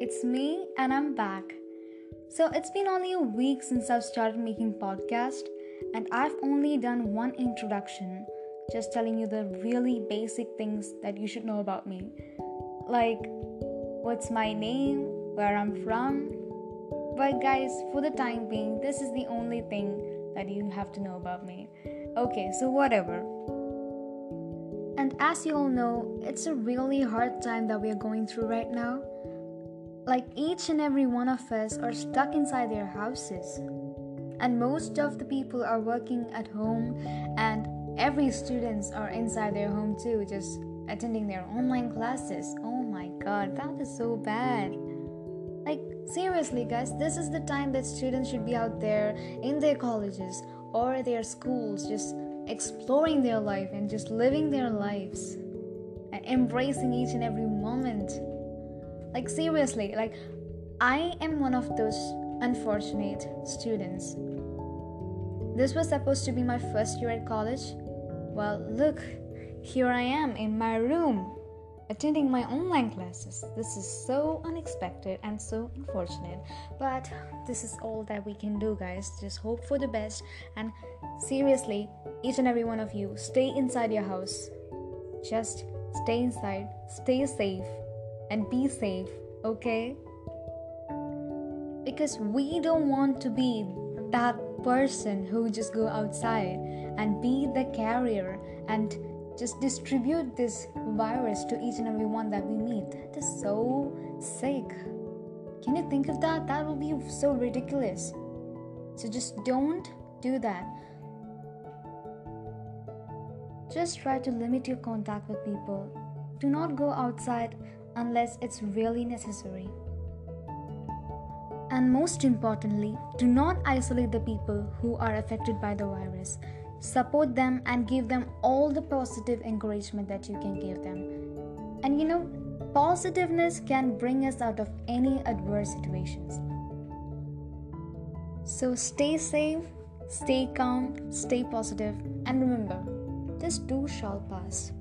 it's me and I'm back. So it's been only a week since I've started making podcast and I've only done one introduction, just telling you the really basic things that you should know about me. Like what's my name, where I'm from. But guys, for the time being, this is the only thing that you have to know about me. Okay, so whatever. And as you all know, it's a really hard time that we are going through right now. Like each and every one of us are stuck inside their houses. And most of the people are working at home and every students are inside their home too, just attending their online classes. Oh my god, that is so bad. Like seriously guys, this is the time that students should be out there in their colleges or their schools just exploring their life and just living their lives and embracing each and every moment. Like, seriously, like, I am one of those unfortunate students. This was supposed to be my first year at college. Well, look, here I am in my room attending my online classes. This is so unexpected and so unfortunate, but this is all that we can do, guys. Just hope for the best and seriously, each and every one of you, stay inside your house. Just stay inside, stay safe, and be safe, okay? Because we don't want to be that person who just go outside and be the carrier and just distribute this virus to each and every one that we meet. That is so sick. Can you think of that? That will be so ridiculous. So just don't do that. Just try to limit your contact with people. Do not go outside unless it's really necessary. And most importantly, do not isolate the people who are affected by the virus support them and give them all the positive encouragement that you can give them. And you know, positiveness can bring us out of any adverse situations. So stay safe, stay calm, stay positive, and remember, this too shall pass.